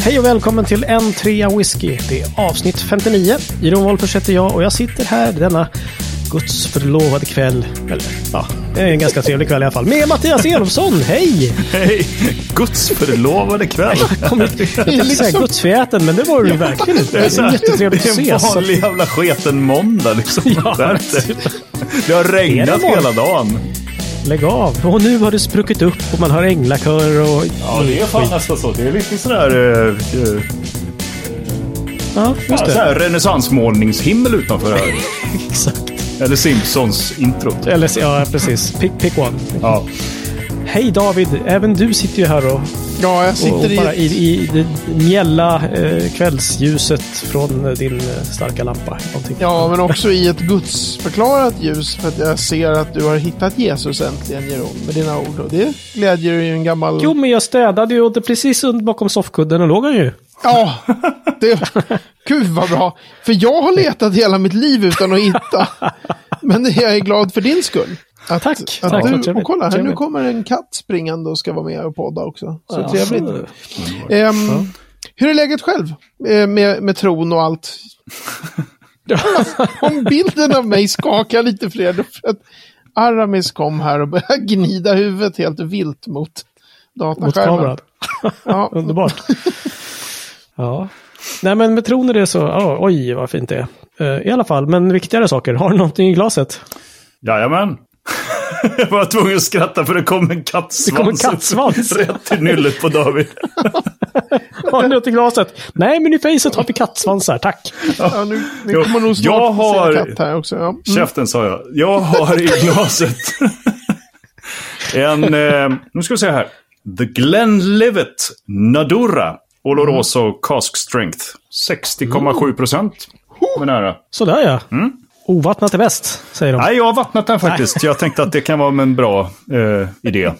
Hej och välkommen till en trea whisky. Det är avsnitt 59. Jeroen Wolffers heter jag och jag sitter här denna Guds förlovade kväll. Eller ja, det är en ganska trevlig kväll i alla fall. Med Mattias Elofsson. Hej! Hej! Guds förlovade kväll. Jag kom inte, säga gudsfjäten, men det var ju verkligen inte. Det är så här, jättetrevligt att Det är en ses. vanlig jävla sketen måndag liksom. Ja, Det det har regnat hela dagen. Lägg av. Och nu har det spruckit upp och man hör änglakör och... Ja, det är fan nästan så. Det är lite sådär... Uh, uh, Ja, just det. sådär renässansmålningshimmel utanför här. Exakt. Eller Simpsons. Eller, ja, precis. Pick, pick one. Ja. Hej David, även du sitter ju här och, Ja, jag och, sitter och bara i... i, i det mjälla eh, kvällsljuset från eh, din eh, starka lampa. Någonting. Ja, men också i ett gudsförklarat ljus för att jag ser att du har hittat Jesus äntligen, Jeroen, med dina ord. Och det glädjer ju en gammal... Jo, men jag städade ju och det precis under bakom soffkudden och låg han ju. Ja, det... Gud vad bra. För jag har letat hela mitt liv utan att hitta. Men jag är glad för din skull. Att, Tack, Att tack, du, trevligt, och kolla, här, nu trevligt. kommer en katt springande och ska vara med och podda också. Så Ja, trevligt. så- Ehm, Hur är läget själv? Eh, med, med tron och allt? Om bilden av mig skakar lite Fredrik, för att Aramis kom här och började gnida huvudet helt vilt mot Mot dataskärmen. kameran. Ja, Underbart. ja. Nej, men med tron är det så... ja, oj, vad fint det är. Eh, I alla fall, men viktigare saker. Har du någonting i glaset? Jajamän. Jag var tvungen att skratta för det kom en kattsvans. Det kom en kattsvans. Rätt i nyllet på David. Har du något i glaset? Nej, men i facet har vi kattsvansar, tack. ja, nu, nu Jo, kommer nog snart jag har- katt här också. Ja. Mm. Käften sa jag. Jag har i glaset en, eh, nu ska vi se här. The Glenlivet Nadura Oloroso Cask Strength. 60,7 procent. Nära. Sådär ja. Mm. Ovattnat är bäst, säger de. Nej, jag har vattnat den faktiskt. Jag tänkte att det kan vara en bra eh, idé. Eh,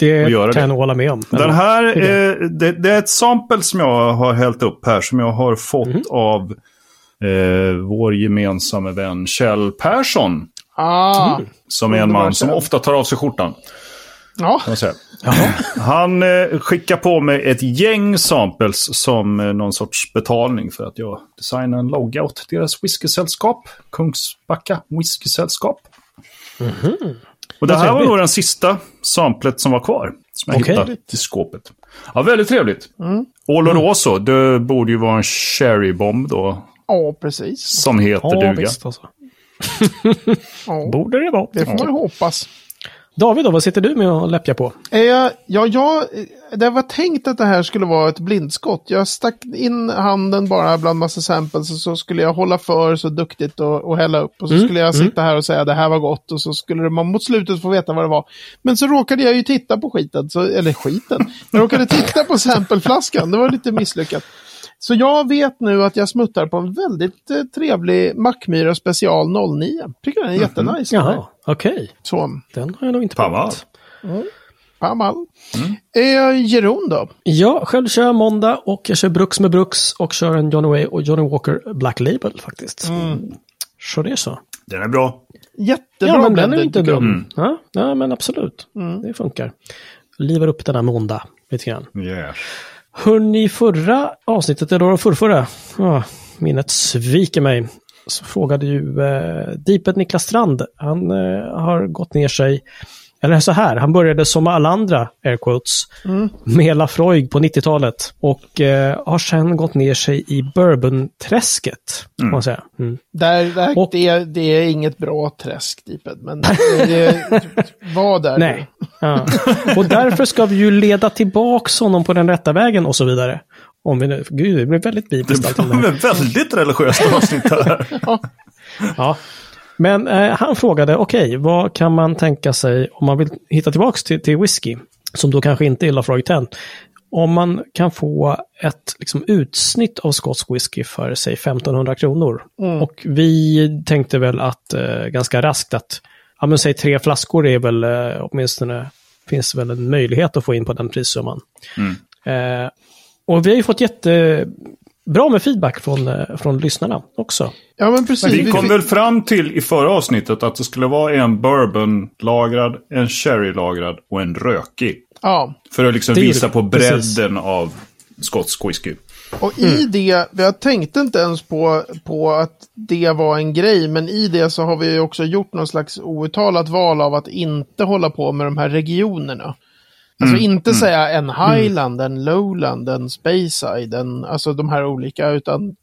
det att göra kan jag det. nog hålla med om. Den här, eh, det, det är ett sample som jag har hällt upp här som jag har fått Mhm. av eh, vår gemensamma vän Kjell Persson. Ah, Som är en man som ofta tar av sig skjortan. Ja. Kan man säga. Han eh, skickar på mig ett gäng samples som eh, någon sorts betalning för att jag designar en logga åt deras whiskysällskap. Kungsbacka whiskysällskap. Och det här var nog den sista samplet som var kvar. Som jag Okej. hittade i skåpet. Ja, väldigt trevligt. Oloroso, det borde ju vara en cherrybomb då. ja, precis. Som heter Ja, duga. visst alltså. Ja, Borde det vara. det får man ju hoppas. David då, vad sitter du med och läppjar på? Eh, ja, jag, det var tänkt att det här skulle vara ett blindskott. Jag stack in handen bara bland massa samples och så skulle jag hålla för så duktigt och, och hälla upp. Och så skulle jag sitta här och säga det här var gott och så skulle man mot slutet få veta vad det var. Men så råkade jag ju titta på skiten, så, eller skiten. Jag råkade titta på sampleflaskan, det var lite misslyckat. Så jag vet nu att jag smuttar på en väldigt eh, trevlig Mackmyra special 09. Tycker den är jättenice. Jaha, okej. Så, Den har jag nog inte provat. Pamal. Eh, Jeroen då? Ja, själv kör jag måndag och jag kör Brooks med Brooks och kör en Johnny Way och Johnny Walker Black Label faktiskt. Så det är så. Den är bra. Jättebra Ja, men den är inte dum. Ja, ja, men absolut. Det funkar. Livar upp den här måndag lite grann. Yeah. Hörni, förra avsnittet, eller förrförra, ja, minnet sviker mig, så frågade ju eh, Deeped Niklas Strand, han eh, har gått ner sig, eller så här, han började som alla andra, air quotes, med Lafroig på 90-talet och eh, har sen gått ner sig i bourbonträsket, kan man säga. Mm. Där, där, Och- det, det är inget bra träsk, Deeped, men det var där. Nej. Ja. Och därför ska vi ju leda tillbaks honom på den rätta vägen och så vidare. Om vi nu, gud, det blir väldigt bibliskt Det var väldigt religiöst avsnitt här. Ja. Men eh, han frågade, okej, vad kan man tänka sig om man vill hitta tillbaks till, till whisky, som då kanske inte är Lafroig 10, om man kan få ett liksom, utsnitt av skotsk whisky för, säg 1500 kronor. Och vi tänkte väl att eh, ganska raskt att, ja men säg tre flaskor är väl eh, åtminstone, finns väl en möjlighet att få in på den prissumman. Eh, och vi har ju fått jättebra med feedback från, eh, från lyssnarna också. Ja, men precis. Vi kom väl fram till i förra avsnittet att det skulle vara en bourbon-lagrad, en sherry-lagrad och en rökig. Ja, För att liksom visa vi, på precis. bredden av skotsk whisky. Och i det, jag tänkte inte ens på, på att det var en grej, men i det så har vi ju också gjort någon slags outtalat val av att inte hålla på med de här regionerna. Alltså inte säga en Highland, en Lowland, en Speyside, en, alltså de här olika, utan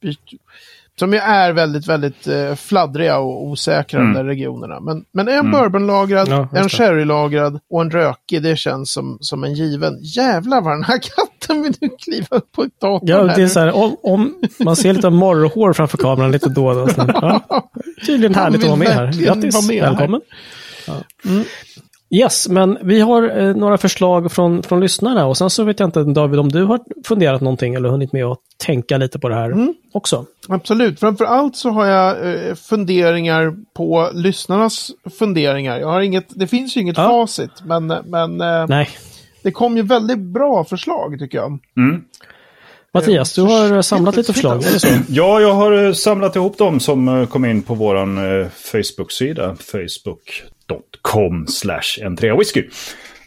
som ju är väldigt, väldigt eh, fladdriga och osäkra de där regionerna. Men, men en bourbonlagrad, Ja, en sherrylagrad och en rökig, det känns som, som en given. Jävlar vad den här katten vill nu kliva upp på ett datorn Ja, det är så här, om, om man ser lite morrhår framför kameran lite då och då. Så, ja, tydligen härligt att vara med här. Grattis, med här. välkommen. Ja. Yes, men vi har eh, några förslag från, från lyssnarna och sen så vet jag inte David om du har funderat någonting eller hunnit med att tänka lite på det här Mm. också. Absolut. Framför allt så har jag eh, funderingar på lyssnarnas funderingar. Jag har inget, det finns ju inget Ja. facit, men, men eh, Nej, det kom ju väldigt bra förslag tycker jag. Mattias, du har samlat lite förslag, är det så? Ja, jag har eh, samlat ihop dem som eh, kom in på vår eh, Facebook-sida. Facebook.com slash n3whisky.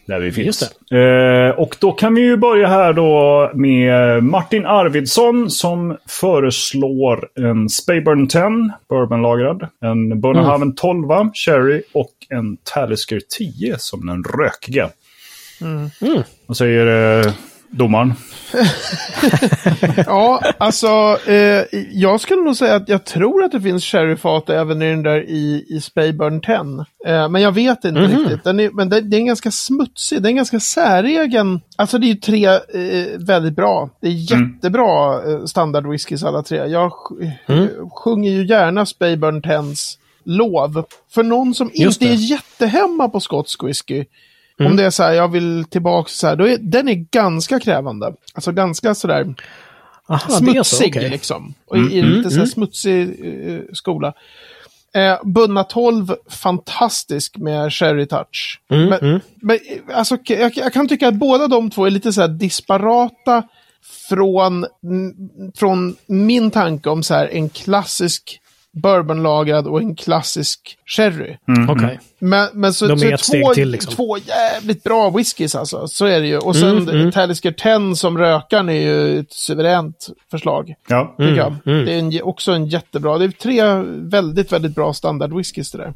Där vi finns. Eh, och då kan vi ju börja här då med Martin Arvidsson som föreslår en Speyburn 10, bourbonlagrad. En Bunnahaven 12, Cherry och en Talisker 10 som den rökiga. Vad säger eh, domaren? Ja, alltså eh, jag skulle nog säga att jag tror att det finns sherryfat även i den där i, i Speyburn 10. Eh, men jag vet inte riktigt. Den är, men den, det är en ganska smutsig, det är en ganska säregen. Alltså det är ju tre eh, väldigt bra. Det är jättebra eh, standard whiskys alla tre. Jag eh, sjunger ju gärna Speyburn 10s lov. För någon som Just inte det. är jättehemma på skotsk whisky. Om det är så här, jag vill tillbaka så här, då är den är ganska krävande. Alltså ganska sådär Aha, det är så, smutsig okej. liksom. Och i, i lite så här smutsig eh, skola. Eh, Bunna 12, fantastisk med Sherry Touch. Mm, men, men eh, alltså, jag, jag kan tycka att båda de två är lite så här disparata från, mm, från min tanke om så här en klassisk bourbonlagrad och en klassisk sherry. Okej. Men, men så, De så är två, till, liksom. två jävligt bra whiskys alltså. Så är det ju. Och sen Mm, mm. Talisker 10 som rökaren är ju ett suveränt förslag. Ja. Tycker jag. mm. Det är en, också en jättebra. Det är tre väldigt, väldigt bra standard whiskys det där.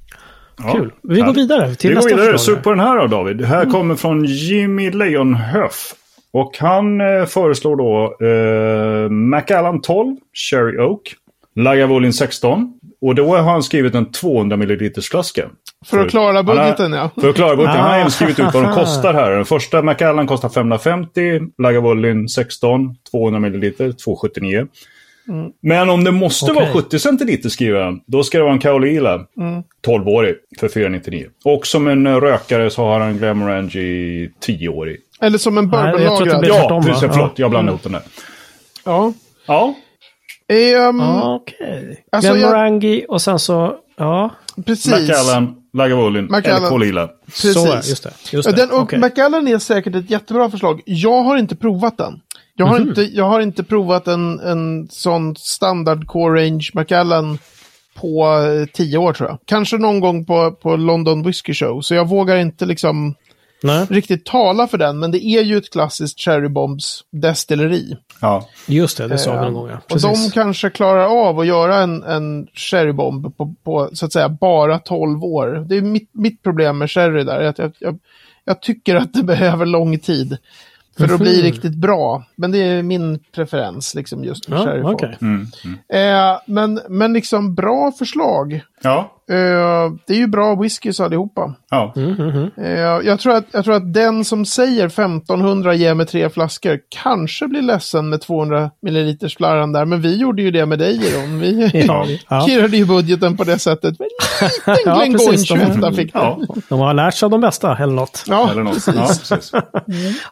Ja. Kul. Vi går vidare till Vi går nästa vidare. förslag. Sug på den här då David. Det här kommer från Jimmy Leonhöf. Och han eh, föreslår då eh, Macallan 12, Cherry Oak, Lagavulin 16. Och då har han skrivit en 200 ml flaska. För att klara har- budgeten, ja. För att klara budgeten. Han har Ah. även skrivit ut vad de kostar här. Den första Macallan kostar 550, Lagavulin 16, 200 ml, 279. Men om det måste Okej. vara 70 centiliter skriver han, då ska det vara en Kaolila. 12-årig för 499. Och som en eh, rökare så har han Glenmorangie 10-årig. Eller som en bourbonlagrad. Ja, precis. Förlåt. Ja. Jag blandade ihop den där. Ja. Ja, Ehm, Okej. Alltså, jag- och sen så, ja. Precis. Macallan, Lagavulin eller Kaolila. Precis. Så, just det. Just det. Den, och Okej. Macallan är säkert ett jättebra förslag. Jag har inte provat den. Jag har, inte, jag har inte provat en, en sån standard core range Macallan på eh, tio år tror jag. Kanske någon gång på, på London Whiskey Show. Så jag vågar inte liksom Nej, riktigt tala för den. Men det är ju ett klassiskt Cherry Bombs destilleri. Ja. just det. Det sa vi någon gång, ja. Och de kanske klarar av att göra en, en sherrybomb på, på så att säga bara 12 år. Det är mitt, mitt problem med sherry där. Att jag, jag, jag tycker att det behöver lång tid för att bli Mhm. riktigt bra. Men det är min preferens liksom just med Ja, sherryfat. okej. Mm. Eh, men, men liksom bra förslag. Ja. Eh, det är ju bra whiskys allihopa. Ja. Mm, mm, mm. Eh, jag, tror att, jag tror att den som säger 1500 ger mig tre flaskor kanske blir ledsen med 200 ml flarran där. Men vi gjorde ju det med dig Jeroen. Vi Ja, ja. kirrade ju budgeten på det sättet. Men en liten Ja, Glengoyne precis. De- 28 fick. Ja. Ja, De har lärt sig av de bästa, eller något. Eller något. Ja, precis.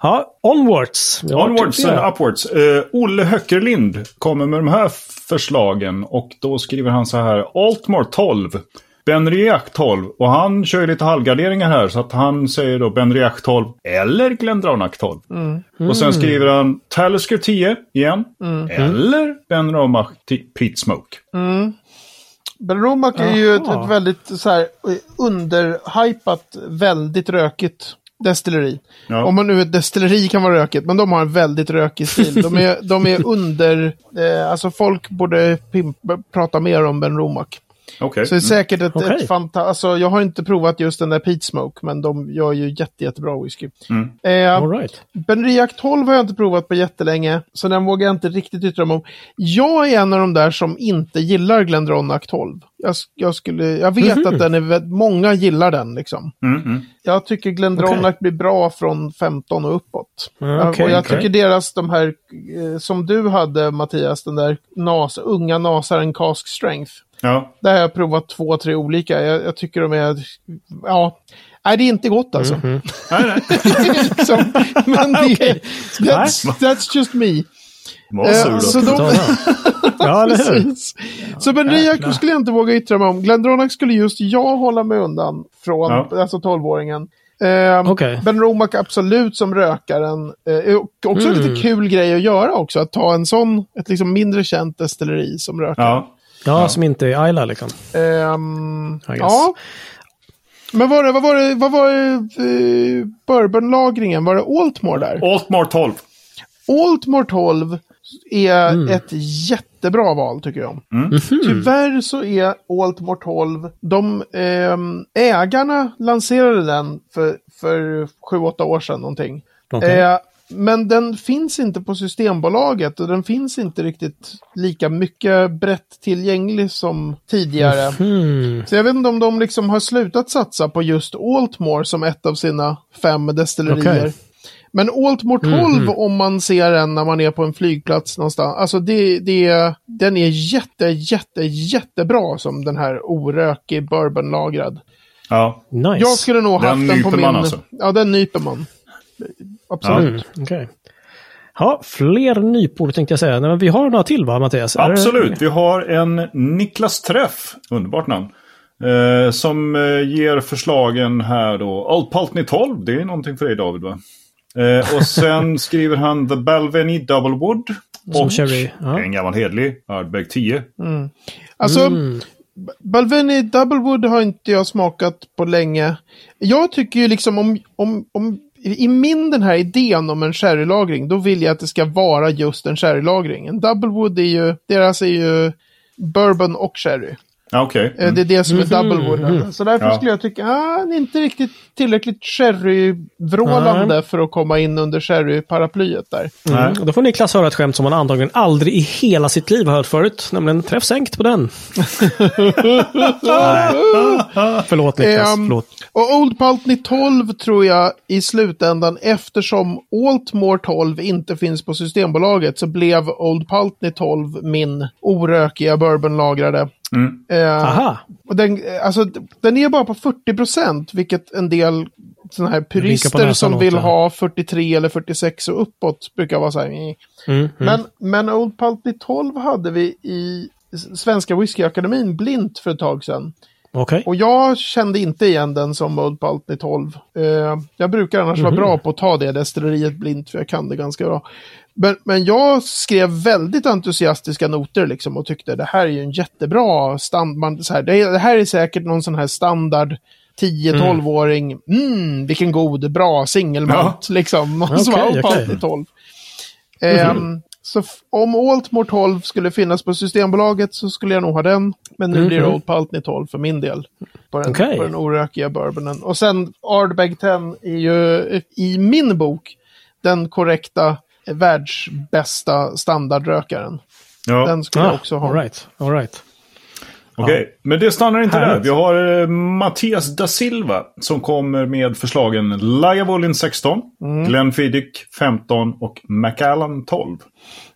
Ja, onwards. Onwards and upwards. Uh, Olle Höckerlind kommer med de här förslagen och då skriver han så här. Altmore 12. Benriac 12. Och han kör ju lite halvgarderingar här så att han säger då Benriac 12 eller Glendronach 12. Och sen skriver han Talisker 10 igen. Eller Benromach 10 Pete Smoke. Benromac är ju ett, ett väldigt så här, underhypat, väldigt rökigt destilleri. Ja. Om man nu ett destilleri kan vara rökigt, men de har en väldigt rökig stil. De är, de är under, eh, alltså folk borde pimpa, prata mer om Ben Romack. Okej. Så det är säkert ett, Okej. ett fantastiskt, alltså jag har inte provat just den där Peat Smoke, men de gör ju jätte, jättebra whisky. Mm. Eh, All right. Benriac 12 har jag inte provat på jättelänge, så den vågar jag inte riktigt yttra mig om. Jag är en av de där som inte gillar Glendronach 12. Jag, jag, skulle, jag vet Mhm. att den är, många gillar den liksom. Mm, mm. Jag tycker Glendronach blir bra från 15 och uppåt. Mm, okej, och jag okej. tycker deras, de här, eh, som du hade Mattias, den där nas, unga nasaren Cask Strength. Ja. Där har jag provat två, tre olika. Jag, jag tycker de är, ja, nej det är inte gott alltså. Mhm. Nej, nej. liksom. Men det, Okej. that's, that's just me. Då. så de. Ja, eller hur? Så Benriac skulle jag inte våga yttra mig om. Glendronach skulle just jag hålla mig undan från, Ja. alltså 12-åringen. Eh, Okej. Ben Romack absolut som rökaren. Eh, och också en Mm. lite kul grej att göra också. Att ta en sån, ett liksom mindre känt destilleri som rökare. Ja. Ja, som inte är Ayla liksom. Guess. ja. Men var det, vad var det, vad var det eh, bourbonlagringen? Var det Altmore där? Altmore 12. Altmore 12 är Mm. ett jättebra val tycker jag. Mm. Mhm. Tyvärr så är Altmore 12, de ehm, ägarna lanserade den för, för 7-8 år sedan någonting. Okej. Eh, men den finns inte på Systembolaget och den finns inte riktigt lika mycket brett tillgänglig som tidigare. Hmm. Så jag vet inte om de liksom har slutat satsa på just Altmore som ett av sina fem destillerier. Okej. Men Altmore 12, om man ser den när man är på en flygplats någonstans, alltså det, det, den är jätte, jätte, jättebra som den här orökig bourbonlagrad. Ja. Nice. Jag skulle nog Den haft den på nyper min... man alltså? Ja, den nyper man. Absolut. Mm, okej. Ja, fler nypor tänkte jag säga. Nej, men vi har några till va, Mattias? Absolut. Vi har en Niklas Träff, underbart namn. Eh, som eh, ger förslagen här då. Old Pultney 12, det är någonting för dig David va? Eh, och sen skriver han The Balvenie Double Wood. Som och Cherry. Ja. en gammal hedlig, Ardbeg 10. Alltså, Mm. Balvenie Doublewood har inte jag smakat på länge. Jag tycker ju liksom om, om, om i min den här idén om en sherrylagring, då vill jag att det ska vara just en sherrylagring. En Doublewood är ju, deras är alltså ju bourbon och sherry. Ja, Okej. Eh, Det är det som är Mhm, Doublewood. mhm. Så därför Ja. skulle jag tycka, ah, det är inte riktigt tillräckligt sherry-vrålande för att komma in under sherry-paraplyet där. Mm. Då får Niklas höra ett skämt som han antagligen aldrig i hela sitt liv har hört förut. Nämligen träff sänkt på den. Nej. Förlåt Niklas. Ehm, Förlåt. Och Old Pultney 12 tror jag i slutändan, eftersom Altmore 12 inte finns på Systembolaget, så blev Old Pultney 12 min orökiga bourbonlagrade. Mm. Eh, Aha. och den, eh, alltså, den är bara på 40 procent, vilket en del sådana här purister som vill ha 43 eller 46 och uppåt brukar vara så här. "Eh." Mm, mm. Men, men Old Pultney 12 hade vi i Svenska Whiskyakademin blint för ett tag sedan. Okej. Och jag kände inte igen den som Old Pultney 12. Eh, jag brukar annars vara bra på att ta det destilleriet blint, för jag kan det ganska bra. Men, men jag skrev väldigt entusiastiska noter liksom och tyckte det här är ju en jättebra standard. Så här, det, det här är säkert någon sån här standard 10-12-åring. Mm, vilken god, bra singelmalt liksom. Och så var. Pultney 12. Ehm, så om Altmore 12 skulle finnas på Systembolaget så skulle jag nog ha den. Men nu blir det. Old Pultney 12 för min del. På den, Okej. på den orökiga bourbonen. Och sen Ardbeg 10 är ju i min bok den korrekta eh, världsbästa standardrökaren. Ja. Den skulle jag Ah, också ha. all right. All right. Okej, men det stannar inte Härligt. där. Vi har eh, Mattias da Silva som kommer med förslagen Lagavulin 16, Mm. Glenfiddich 15 och Macallan 12.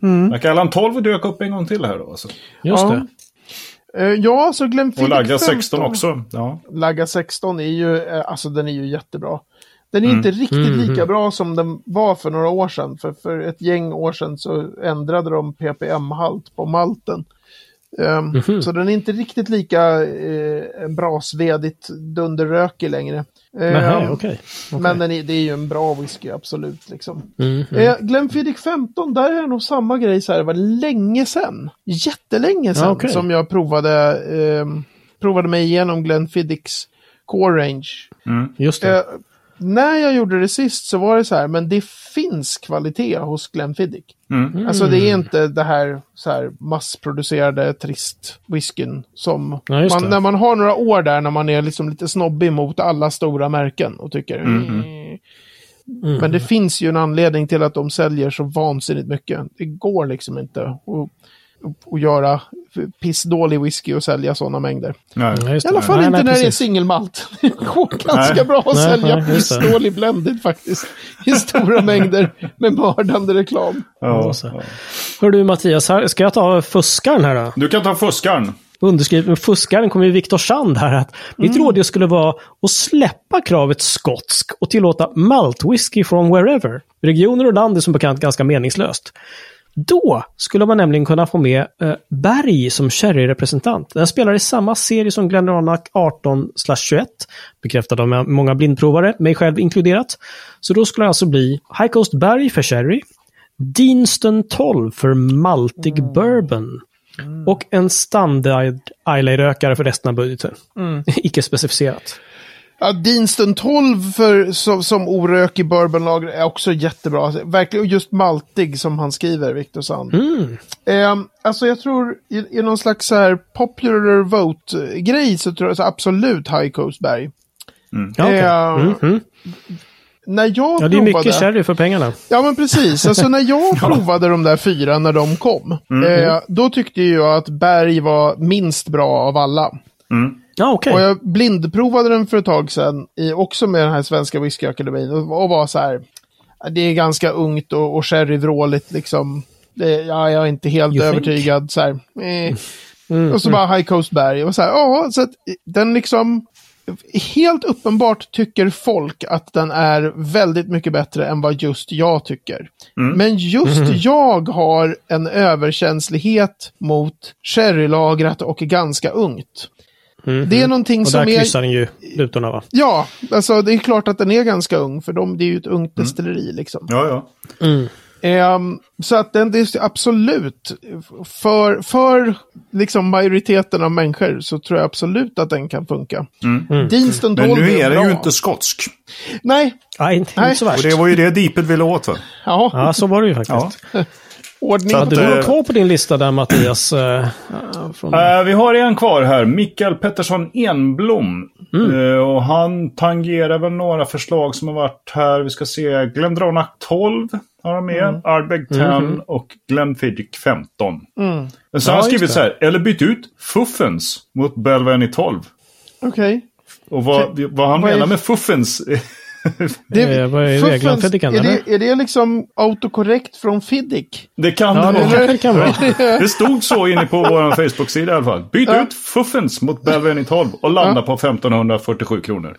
Mm. Macallan 12 dök upp en gång till här då. Alltså. Just Ja. det. Eh, ja, så Glenfiddich Och Lagga 15. 16 också. Ja. Lagga 16 är ju, eh, alltså den är ju jättebra. Den är Mm. inte riktigt Mm, lika bra som den var för några år sedan. För, för ett gäng år sedan så ändrade de ppm-halt på malten. Ehm, Mhm. Så den är inte riktigt lika eh, brasvedigt dunderrökig längre. Ehm, Nej, okej. Okej. Men den är, det är ju en bra whisky, absolut. Liksom. Mm, mm. Eh, Glenfiddich 15, där är nog samma grej så här, det var länge sedan. Jättelänge sedan Ja, okej. som jag provade, ehm, provade mig igenom Glenfiddichs Core Range. Just det. Eh, när jag gjorde det sist så var det så här, men det finns kvalitet hos Glenfiddich. Mm. Alltså det är inte det här, så här massproducerade trist whiskyn som Ja, man, när man har några år där när man är liksom lite snobbig mot alla stora märken och tycker Mm. "Eh." Men det finns ju en anledning till att de säljer så vansinnigt mycket. Det går liksom inte att, att göra pissdålig whisky och sälja sådana mängder. Nej. Ja, just I alla fall Nej, inte nej, när det är precis. singelmalt. Det går ganska Nej. bra att Nej, sälja nej, just det. pissdålig blended faktiskt. I stora mängder med mördande reklam. Ja. så. Hör du Mattias, här, ska jag ta fuskaren här då? Du kan ta fuskaren. Underskrivet med fuskaren kommer ju Viktor Sand här att mitt Mm. råd skulle vara att släppa kravet skotsk och tillåta maltwhisky from wherever. Regioner och land är som bekant ganska meningslöst. Då skulle man nämligen kunna få med eh, Berg som sherry-representant. Den spelar i samma serie som Glenronak 18-21, bekräftad av många blindprovare, mig själv inkluderat. Så då skulle det alltså bli High Coast Berg för sherry, Deanston 12 för maltig bourbon och en standard Islay-rökare för resten av budgeten. Icke specificerat. Ja, Deanston 12 för, som, som orökig bourbonlager är också jättebra. Verkligen just maltig som han skriver, Victor Sand. Mm. Eh, alltså jag tror i, i någon slags så här popular vote-grej så tror jag så absolut High Coast Berg. Ja, okej. Eh, mm, mm. När jag ja, det är provade... mycket sherry för pengarna. Ja, men precis. Alltså när jag provade de där fyra när de kom, eh, då tyckte jag att Berg var minst bra av alla. Ja, okej. Och jag blindprovade den för ett tag sedan, i, också med den här svenska whiskyakademin, och, och var så här, "Ja, det är ganska ungt och, och sherryvråligt liksom. Det, ja, jag är inte helt You think? övertygad. Så här, eh. Mm, och så bara High Coast Berg. Och så här, ja, så att den liksom... Helt uppenbart tycker folk att den är väldigt mycket bättre än vad just jag tycker. Men just Mm. jag har en överkänslighet mot sherrylagrat och ganska ungt. Det är någonting Mm. Och som där är... kryssar den ju rutorna va? Ja, alltså det är klart att den är ganska ung, för de, det är ju ett ungt destilleri liksom. Ja, ja. Ehm, så att den, det är absolut, för, för liksom majoriteten av människor så tror jag absolut att den kan funka. Deanston 12 Men nu är den ju inte skotsk. Nej, Nej, inte, Nej. så Och värst. det var ju det Deeped ville åt va? ja, Ja, så var det ju faktiskt. Ja. Ordning. Hade du eh, något kvar på din lista där Mattias? eh, från... Eh, vi har en kvar här, Mikael Pettersson Enblom. Mm. Eh, och han tangerar väl några förslag som har varit här. Vi ska se Glendronach 12 har han med. Mm. Arbeg 10 och Glenfiddich 15. Mm. Men så Ja, har han skrivit så här, eller bytt ut Fuffens mot Belveni 12. Okej. Och vad, vad han Vad är- menar med Fuffens Det, Eh, vad är det? Fuffens- Glenfiddichen, är, det, är det liksom autokorrekt från Fiddick? Det kan Ja, det det vara. det kan vara. Det stod så inne på vår Facebook-sida i alla fall. Byt Ja. ut Fuffens mot Belveni 12 och landa på 1547 kronor.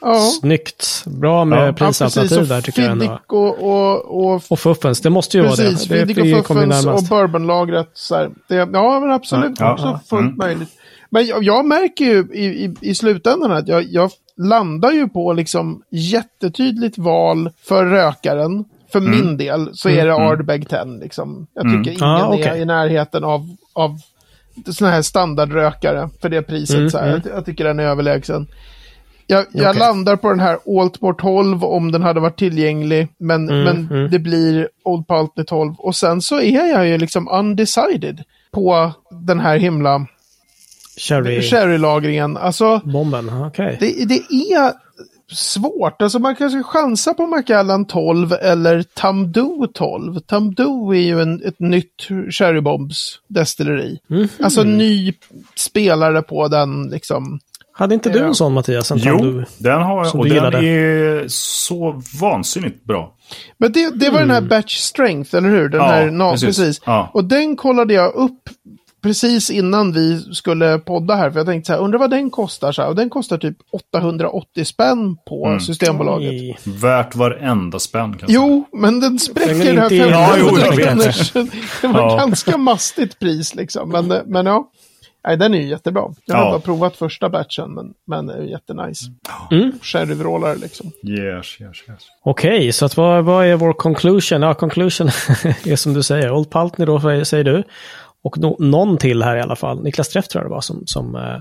Ja, Snyggt. Bra med Ja. ja prisalternativ precis. där tycker jag ändå. Fiddick och, och, och Och Fuffens, det måste ju Precis, vara det. Fiddick det och Fuffens och bourbonlagret. Så här. Det, ja, men absolut. Ja, också ja, fullt mm. möjligt. Men jag, jag märker ju i, i, i slutändan att jag, jag landar ju på liksom jättetydligt val för rökaren. För Mm. min del så är det Ardbeg 10. Liksom. Jag tycker ingen Ah, okej. är i närheten av, av sådana här standardrökare för det priset. Mm, så här. mm. Jag, jag tycker den är överlägsen. Jag, jag Okej. landar på den här Altmore 12 om den hade varit tillgänglig. Men, Mm, men mm. det blir Old Paltney 12. Och sen så är jag ju liksom undecided på den här himla Cherry. sherrylagringen. Alltså, Bomben, okej. det, det är svårt. Alltså man kanske chansar på Macallan 12 eller Tamdo 12. Tamdo är ju en, ett nytt Cherrybombs destilleri. Mhm. Alltså en ny spelare på den liksom. Hade inte du en sån Mattias? En Jo, den har jag och den gillade. är så vansinnigt bra. Men det, det var den här Batch Strength, eller hur? Den Ja, här, na, precis. precis. Ja. Och den kollade jag upp precis innan vi skulle podda här. För jag tänkte så här, undrar vad den kostar. Så här. Och den kostar typ 880 spänn på Systembolaget. Oj. Värt varenda spänn. Kan jag säga. Jo, men den spräcker det här inte i- 500 Ja, jo. Det var Ja. ganska mastigt pris liksom. Men, men ja, Nej, den är ju jättebra. Jag har Ja. bara provat första batchen, men, men är jättenice. Mm. Sherryvrålare liksom. Yes, yes, yes. Okej, så att vad, vad är vår conclusion? Ja, conclusion är som du säger. Old Paltney då, säger du. Och no, någon till här i alla fall. Niklas Träff tror jag det var som, som, eh,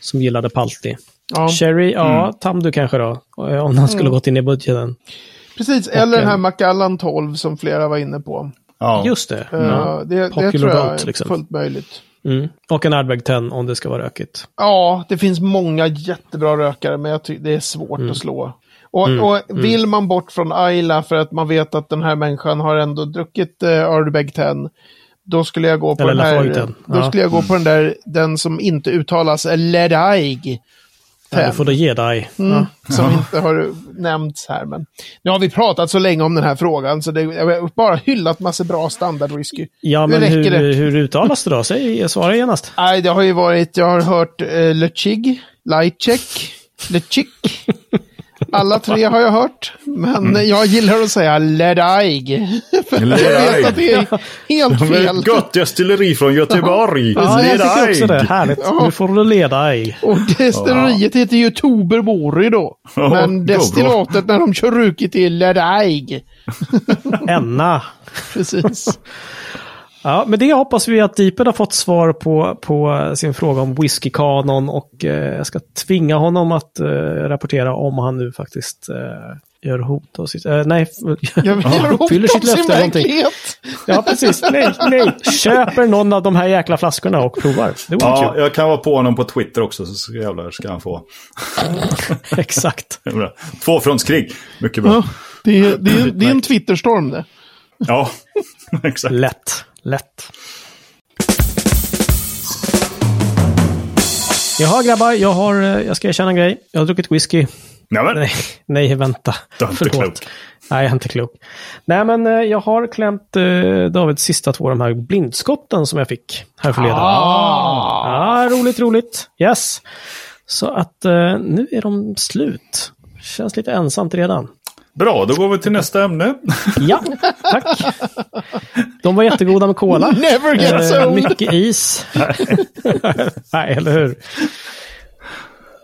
som gillade. Ja, Cherry, ja, Tamdu kanske då. eh, Om den skulle gått in i budgeten. precis. Eller den här en- Macallan 12 som flera var inne på. Ja. Just det. Eh, Ja. det, det tror jag vote, är liksom. fullt möjligt. Mm. Och en Ardbeg 10 om det ska vara rökigt. Ja, det finns många jättebra rökare, men jag tycker det är svårt Mm. att slå. Och, och vill man bort från Ayla för att man vet att den här människan har ändå druckit uh, Ardbeg 10, då skulle jag gå på Eller den här, Lafroig 10, då ja. skulle jag gå på den där, den som inte uttalas Ledaig. Ja, du får det ge dig. Mm, Ja. som inte har nämnts här. Men nu har vi pratat så länge om den här frågan så det, jag har bara hyllat massa bra standardwhisky. Ja, men hur, det. hur uttalas det då? Säg, svara genast. Nej, det har ju varit, jag har hört uh, Lechig, Lightcheck, Lechik. Alla tre har jag hört, men jag gillar att säga Ledaig. För jag vet att det är helt Men fel. Gott destilleri från Göteborg. Ja, jag tycker också det. Ledaig. Härligt. Ja. Nu får du leda dig. Och destilleriet heter ju Tobermory då. Ja, Men destillatet när de kör rukit är Ledaig. Enna. Precis. Ja, men det hoppas vi att Deepen har fått svar på, på sin fråga om whiskykanon och eh, jag ska tvinga honom att eh, rapportera om han nu faktiskt eh, gör hot och sitt, eh, nej, vill uppfyller sitt löfte eller någonting. Ja, precis. Nej, nej. Köper någon av de här jäkla flaskorna och provar. Det Ja, kul. jag kan vara på honom på Twitter också, så jävlar ska han få. Exakt. Tvåfrontskrig, mycket bra. Ja, det, är, det, är, det är en Twitterstorm det. Ja, exakt. Lätt. Lätt. Jaha grabbar, jag, har, eh, jag ska erkänna en grej. Jag har druckit whisky. Nej, Nej, nej vänta. Du är inte klok. Nej, jag är inte klok. Nej, men eh, jag har klämt eh, Davids sista två de här blindskotten som jag fick här förleden. Ah. Ja, roligt, roligt. Yes. Så att eh, nu är de slut. Känns lite ensamt redan. Bra, då går vi till nästa ämne. Ja, tack. De var jättegoda med cola. Never gets Eh, old. mycket is. Nej, eller hur?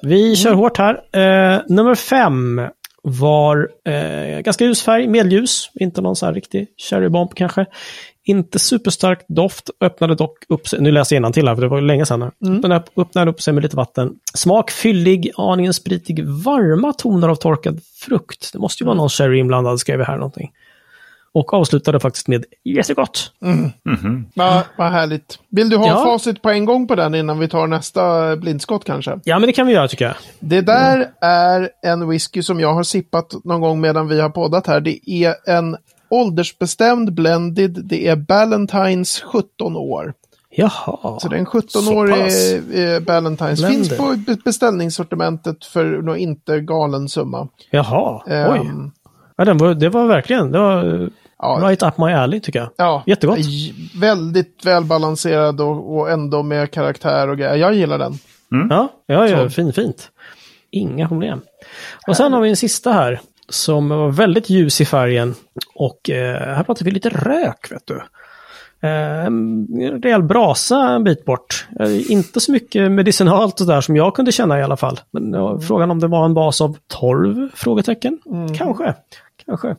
Vi kör hårt här. Eh, nummer fem var eh, ganska ljus färg, medelljus. Inte någon så här riktig cherrybomb kanske. Inte superstark doft. Öppnade dock upp sig, nu läser jag till här för det var ju länge sedan. Öppnade, upp- öppnade upp sig med lite vatten. Smak fyllig, aningen spritig, varma toner av torkad frukt. Det måste ju vara någon sherry inblandad, skrev jag här någonting. Och avslutade faktiskt med jättegott. Va, vad härligt. Vill du ha Ja. facit på en gång på den innan vi tar nästa blindskott kanske? Ja, men det kan vi göra tycker jag. Det där är en whisky som jag har sippat någon gång medan vi har poddat här. Det är en åldersbestämd blended. Det är Ballantines 17 år. Jaha. Så det är en Så 17-årig pass. eh, Ballantines. Blended. Finns på be- beställningssortimentet för inte galen summa. Jaha. Oj. Ehm, Ja, den var, det var verkligen, det var ja, right up my alley tycker jag. ja, Jättegott. Väldigt välbalanserad och, och ändå med karaktär och grejer. Jag gillar den. Ja, ja, ja Så. fin, fint. Inga problem. Och sen har vi en sista här. Som var väldigt ljus i färgen. Och eh, här pratar vi lite rök, vet du. Eh, en rejäl brasa en bit bort. Eh, inte så mycket medicinalt och där som jag kunde känna i alla fall. Men var frågan om det var en bas av 12? Frågetecken. Kanske. Kanske.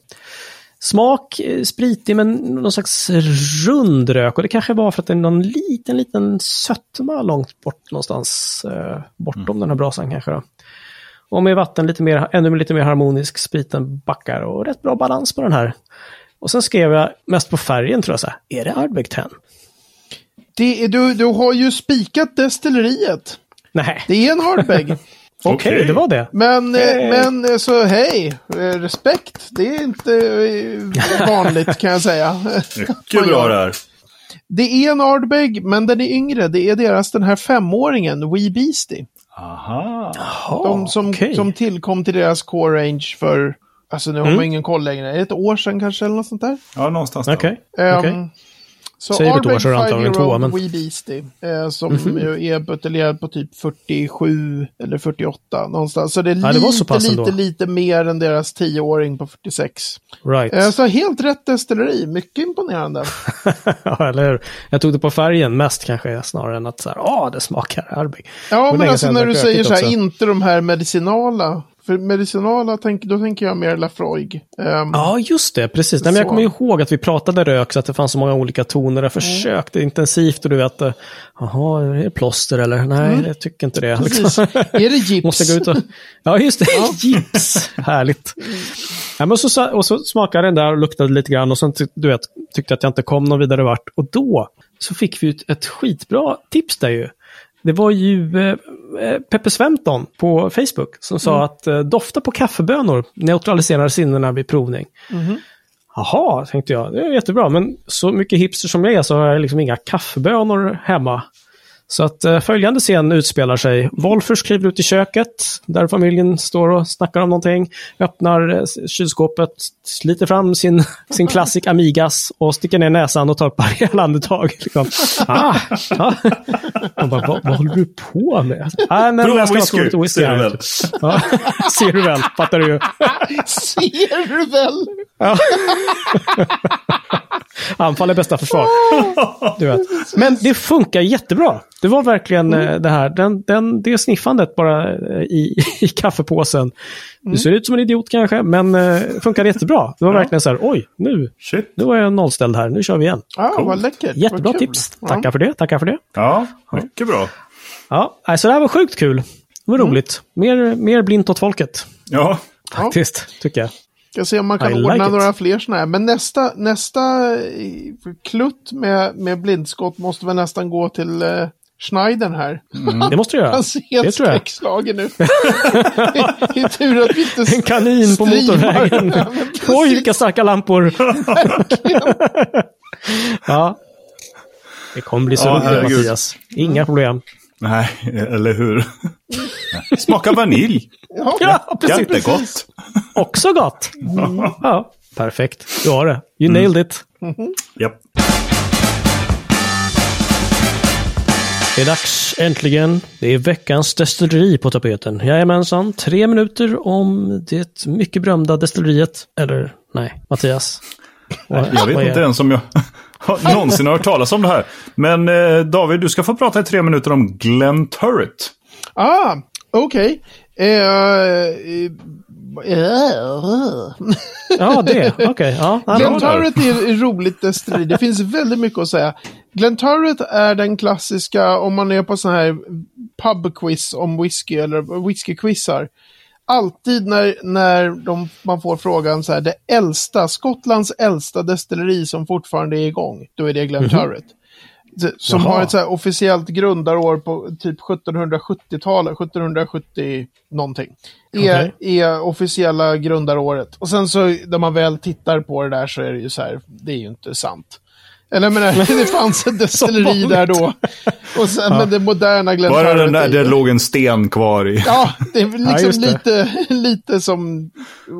Smak eh, spritig men någon slags rund rök. Och det kanske var för att det är någon liten, liten sötma långt bort någonstans. Eh, bortom den här brasan kanske då. Och med vatten lite mer, ännu lite mer harmonisk. Spriten backar och rätt bra balans på den här. Och sen skrev jag mest på färgen tror jag så här. Är det Ardbeg 10? Det är, du, du har ju spikat destilleriet. Nej, Det är en hardbag. okej, Okej. det var det. Men, eh, Eh. men eh, så hej, eh, respekt. Det är inte vanligt kan jag säga. Mycket bra det här. Det är en Ardbeg, men den är yngre. Det är deras den här femåringen, Wee Beastie. Aha. De som, okej. som tillkom till deras core range för, alltså nu har man ingen koll längre, ett år sedan kanske eller något sånt där. Ja, någonstans där. Okej. Ehm, okej. Så Säger år Ardbeg så är det antagligen tvåa, men-. Wee Beastie, eh, som ju är buteljerad på typ 47 eller 48 någonstans. Så det är det så lite, pass lite, ändå. lite mer än deras 10-åring på 46. Right. Eh, Så helt rätt destilleri, mycket imponerande. ja, eller hur? Jag tog det på färgen mest kanske snarare än att så här, ah, det smakar Ardbeg. Ja, men alltså när du säger så här, också. inte de här medicinala. För medicinala, tänk, då tänker jag mer Lafroig. Um, Ja, just det. Precis. Nej, men jag kommer ihåg att vi pratade rök så att det fanns så många olika toner. Jag försökte intensivt och du vet, eh, jaha, är det plåster eller? Nej, jag tycker inte det. Liksom. är det gips? Måste gå ut och... Ja, just det. Gips. Härligt. Ja, men så, och så smakade den där och luktade lite grann och sen du vet, tyckte jag att jag inte kom någon vidare vart. Och då så fick vi ett, ett skitbra tips där ju. Det var ju eh, eh, Peppe Sventon på Facebook som sa att eh, dofta på kaffebönor neutraliserar sinnena vid provning. Jaha, tänkte jag. Det är jättebra, men så mycket hipster som jag är så har jag liksom inga kaffebönor hemma. Så att eh, följande scen utspelar sig. Wolfers kliver ut i köket där familjen står och snackar om någonting. Öppnar eh, kylskåpet, sliter fram sin, sin klassik Amigas och sticker ner näsan och tar ett par rejäla andetag. Liksom. Ah. Man bara, vad, vad håller du på med? Ah, men Bra jag ska ha whisky, whisky ser du väl. Ja, ser du väl, fattar du ju. Ser du väl? Anfall är bästa försvar. Du vet. Men det funkar jättebra. Det var verkligen eh, det här, den, den, det sniffandet bara eh, i, i kaffepåsen. Du ser ut som en idiot kanske, men eh, funkar jättebra. Det var verkligen så här, oj, nu, Shit. nu var jag nollställd här, nu kör vi igen. Ja, vad läckert. Jättebra vad tips. Tackar för det, tackar för det. Ja, mycket bra. Ja, alltså det här var sjukt kul. Det var roligt. Mer, mer blint åt folket, Ja, faktiskt, tycker jag. Ska se om man kan I ordna like några fler sådana här. Men nästa, nästa eh, klutt med, med blindskott måste väl nästan gå till eh, Schneidern här. Det måste du göra. Han ser Det helt tror jag. skräckslagen ut. I, I tur att vi inte En kanin på motorvägen. Ja. Oj, vilka starka lampor. ja. Det kommer bli så Ja, roligt. Mattias. Inga problem. Nej, eller hur? Smaka vanilj. Ja, Ja, precis. Jättegott. Också gott. Ja, perfekt. Du har det. You nailed it. Japp. Det är dags äntligen. Det är veckans destilleri på tapeten. Jajamensan, tre minuter om det mycket berömda destilleriet. Eller nej, Mattias. Jag vet inte ens om jag har någonsin har hört talas om det här. Men eh, David, du ska få prata i tre minuter om Glen Turret. Ah, okej. Eh, eh, eh, Ja, det. Okej. Ja, ja, Glen bra där. Turret är ett roligt destilleri. Det finns väldigt mycket att säga. Glen Turret är den klassiska, om man är på sån här pubquiz om whisky eller whiskyquizar. Alltid när, när de, man får frågan så här, det äldsta, Skottlands äldsta destilleri som fortfarande är igång, då är det Glen Turret. Det- Som Jaha. har ett så här officiellt grundarår på typ 1770-talet, 1770 någonting. Är, Okej. är officiella grundaråret. Och sen så när man väl tittar på det där så är det ju så här, det är ju inte sant. Eller menar, det fanns ett destilleri där då. Och sen, Men det moderna Glen Bara den där, är- det låg en sten kvar i. Ja, det är Ja, liksom just det. lite, lite som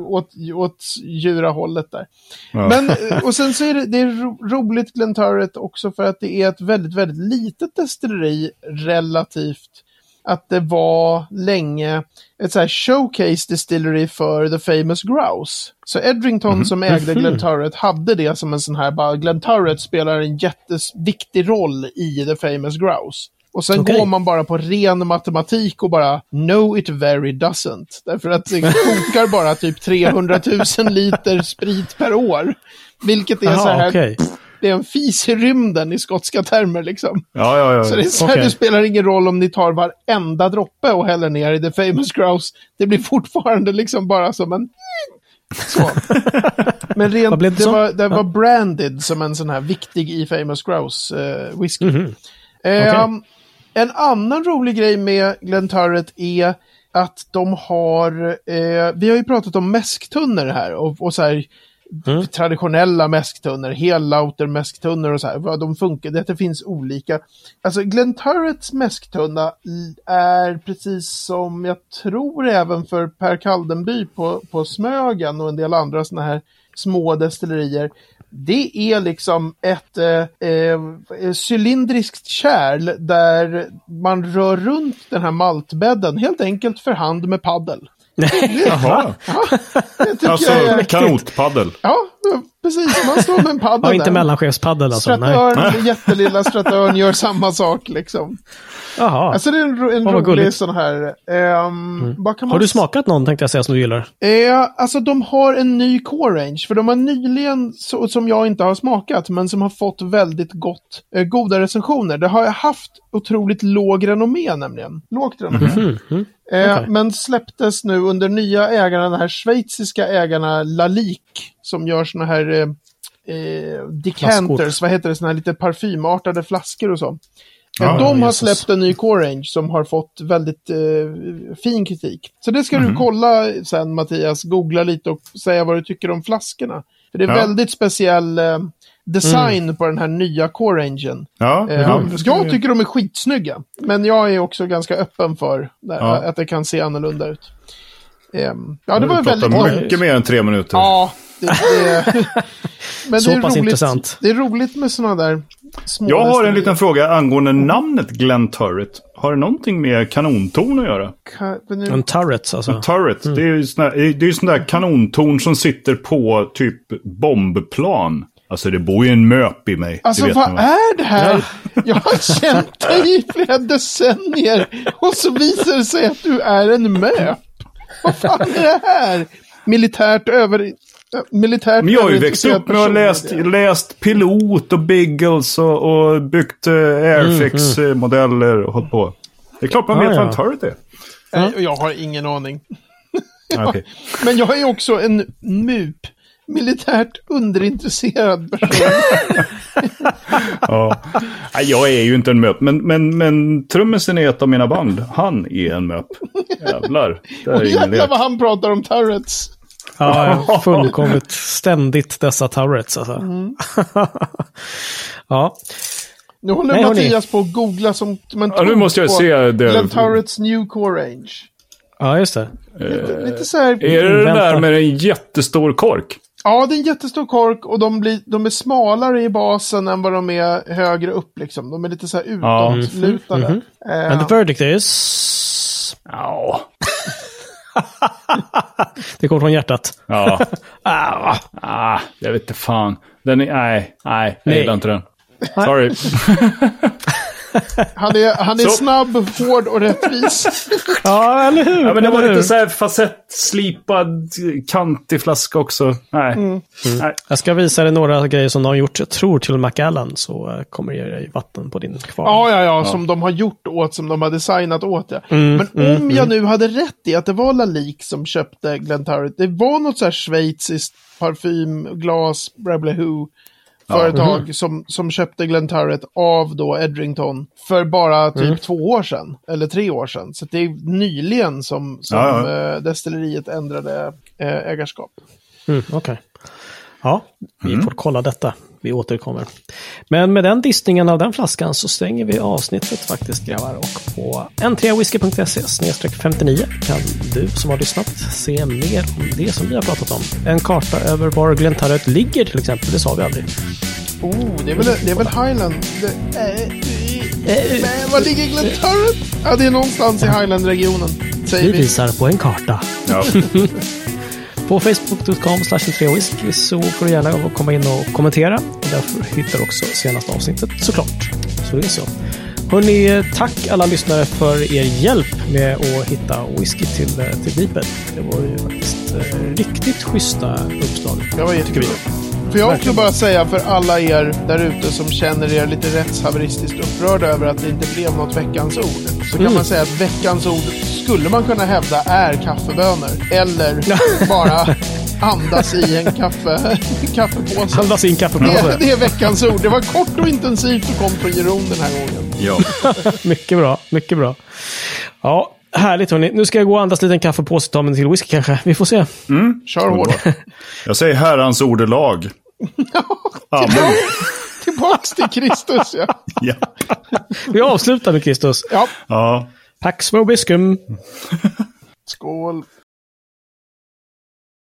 åt, åt djurahållet där. Ja. Men, och sen så är det, det är ro, roligt Glen Turret också för att det är ett väldigt, väldigt litet destilleri relativt att det var länge ett så här showcase distillery för The Famous Grouse. Så Edrington som ägde Glen Turret hade det som en sån här, bara Glen Turret spelar en jätteviktig roll i The Famous Grouse. Och sen Okej. går man bara på ren matematik och bara no it very doesn't. Därför att det kokar bara typ 300 000 liter sprit per år. Vilket är så Jaha, här, okej. Det är en fis i rymden i skotska termer liksom. Ja, ja, ja. Så det, så här, Okej. det spelar ingen roll om ni tar varenda droppe och häller ner i The Famous Grouse. Det blir fortfarande liksom bara som en... Så. Men rent, det det, var, det var branded som en sån här viktig i Famous Grouse eh, whisky. Mhm. Ehm, En annan rolig grej med Glen Turret är att de har, eh, vi har ju pratat om mäsktunnor här och, och så här Mm. traditionella mäsktunnor, hellauter mäsktunnor och så här, vad de funkar, det, finns olika. Alltså Glen Turrets mäsktunna är precis som jag tror även för Per Kaldenby på, på Smögen och en del andra sådana här små destillerier. Det är liksom ett eh, eh, cylindriskt kärl där man rör runt den här maltbädden helt enkelt för hand med paddel. Jaha. Det tycker Alltså jag är, kanotpaddel. ja, precis. Man står med en paddel Ja, inte mellanchefspaddel alltså. Nej. Stratörn, jättelilla stratörn gör samma sak liksom. Jaha. Alltså det är en, en vad rolig gulligt. Mm. sån här... vad kan man Har du smakat någon tänkte jag säga som du gillar? Eh, alltså de har en ny core range, för de har nyligen, så, som jag inte har smakat, men som har fått väldigt gott, eh, goda recensioner. Det har haft otroligt låg renommé nämligen. Lågt renommé. Mm, mm. Eh, Okej. Men släpptes nu under nya ägarna, den här schweiziska ägarna Lalique, som gör såna här eh, eh, decanters, Flaskor. vad heter det, såna här lite parfymartade flaskor och så. Ja, de har Jesus. släppt en ny core range som har fått väldigt eh, fin kritik. Så det ska Mhm. du kolla sen Mattias, googla lite och säga vad du tycker om flaskorna. För det är Ja. väldigt speciell eh, design på den här nya core rangen. Ja, Eh, ja, jag tycker de är skitsnygga. Men jag är också ganska öppen för Ja. att det kan se annorlunda ut. Ehm, ja, det var väldigt mycket mer än tre minuter. Ja, det, det, men Så det är pass roligt, intressant. Det är roligt med sådana där små Jag har en liten fråga angående namnet Glen Turret. Har det någonting med kanontorn att göra? Ka- En turret alltså. Turret, det är ju sån där, det är sån där kanontorn som sitter på typ bombplan. Alltså det bor ju en möp i mig. Alltså vad man är det här? Jag har känt dig i flera decennier och så visar det sig att du är en möp. Vad fan är det här? Militärt över... Militärt Men jag har ju växt upp med att läst, läst Pilot och Biggles och, och byggt uh, Airfix-modeller och hållit på. Det är klart man Ah, vet vad ja. en turret är. Nej, Jag har ingen aning. Okej. Men jag är också en MUP. Militärt underintresserad person. Ja. Jag är ju inte en möp, men, men, men trummisen i ett av mina band, han är en möp. Jävlar. Det är ingen Jävlar vad han pratar om turrets. Ja, fullkomligt ständigt dessa turrets alltså. Mm. ja, Nu håller Nej. Mattias på att googla som, en Ja, nu måste jag se det. Glenn Turrets New Core Range. ja just det. Lite, lite så här... Är det Vänta. där med en jättestor kork? Ja, det är en jättestor kork och de, blir, de är smalare i basen än vad de är högre upp. Liksom. De är lite så här Ja. utåtlutade. Mhm. Eh, And the verdict is... Ja. Det kommer från hjärtat. Ja. Ah, Ah, jag vet inte fan. Den är, nej, nej, jag Nej. gillar inte den. Sorry. han är, han är Så- snabb, hård och rättvis. ja, eller hur? Ja, men det var lite så här facett, slipad, kantig flaska också. Nej. nej. Jag ska visa dig några grejer som de har gjort. Jag tror till Macallan så eh, kommer det ge dig vatten på din kvarn. Ja, ja, ja, som de har gjort åt, som de har designat åt. Ja. Mm, Men om jag nu hade rätt i att det var Lalique som köpte Glen Turret, det var något så här schweiziskt parfym, glas, Brablehu företag Mhm. som, som köpte Glen Turret av då Edrington för bara typ Mm. två år sedan, eller tre år sedan. Så det är nyligen som, som Ja, eh, destilleriet ändrade eh, ägarskap. Mm, Okej. Ja, vi Mm. får kolla detta. Vi återkommer. Men med den distningen av den flaskan så stänger vi avsnittet faktiskt grabbar. Och på n3whisky.se 59 kan du som har lyssnat se mer om det som vi har pratat om. En karta över var Glentarret ligger till exempel, det sa vi aldrig. Oh, det är väl, det är väl Highland? Det, äh, äh, äh, var ligger Glen Turret? Ja, det är någonstans i Highland-regionen, Vi vi. visar på en karta. Ja. På facebook.com whisky så får du gärna komma in och kommentera. Och hittar du också senaste avsnittet såklart. Så det är så. Hörrni, tack alla lyssnare för er hjälp med att hitta whisky till, eh, till Beeper. Det var ju faktiskt eh, riktigt schyssta uppslag. Det var jättekul. Får jag också bara säga för alla er där ute som känner er lite rättshaveristiskt upprörda över att det inte blev något veckans ord. Så kan Mm. man säga att veckans ord skulle man kunna hävda är kaffebönor. Eller bara andas i en kaffe, kaffepåse. Andas in Det, kaffepåse. det är veckans ord. Det var kort och intensivt och kom från Jeroen den här gången. ja. mycket bra, mycket bra. Ja, härligt hörni. Nu ska jag gå och andas lite en kaffepåse och ta mig till whisky kanske. Vi får se. Kör hårt. Jag säger herrans ordelag. Amen. Tillbaks till Kristus, ja. Ja. Vi avslutar med Kristus. Ja, ja. Pax vobiscum. skål.